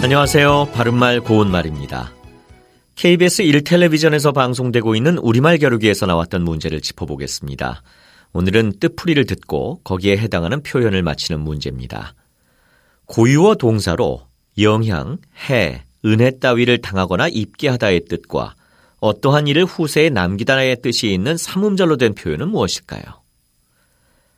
안녕하세요. 바른말 고운말입니다. KBS 1텔레비전에서 방송되고 있는 우리말 겨루기에서 나왔던 문제를 짚어보겠습니다. 오늘은 뜻풀이를 듣고 거기에 해당하는 표현을 맞히는 문제입니다. 고유어 동사로 영향, 해, 은혜 따위를 당하거나 입게 하다의 뜻과 어떠한 일을 후세에 남기다의 뜻이 있는 삼음절로 된 표현은 무엇일까요?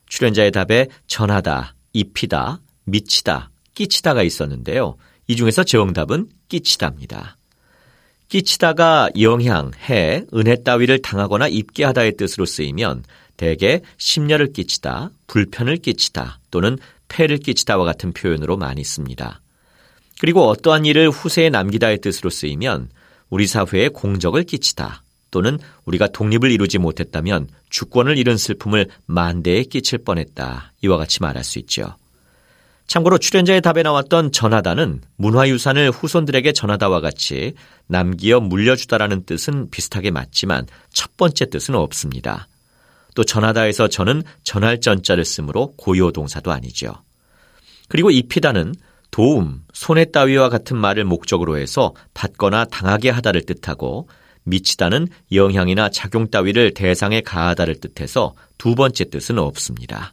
출연자의 답에 전하다, 입히다, 미치다, 끼치다가 있었는데요. 이 중에서 정답은 끼치다입니다. 끼치다가 영향, 해, 은혜 따위를 당하거나 입게 하다의 뜻으로 쓰이면 대개 심려를 끼치다, 불편을 끼치다 또는 폐를 끼치다와 같은 표현으로 많이 씁니다. 그리고 어떠한 일을 후세에 남기다의 뜻으로 쓰이면 우리 사회에 공적을 끼치다 또는 우리가 독립을 이루지 못했다면 주권을 잃은 슬픔을 만대에 끼칠 뻔했다. 이와 같이 말할 수 있죠. 참고로 출연자의 답에 나왔던 전하다는 문화유산을 후손들에게 전하다와 같이 남기어 물려주다라는 뜻은 비슷하게 맞지만 첫 번째 뜻은 없습니다. 또 전하다에서 저는 전할 전자를 쓰므로 고요 동사도 아니죠. 그리고 입히다는 도움, 손해 따위와 같은 말을 목적으로 해서 받거나 당하게 하다를 뜻하고 미치다는 영향이나 작용 따위를 대상에 가하다를 뜻해서 두 번째 뜻은 없습니다.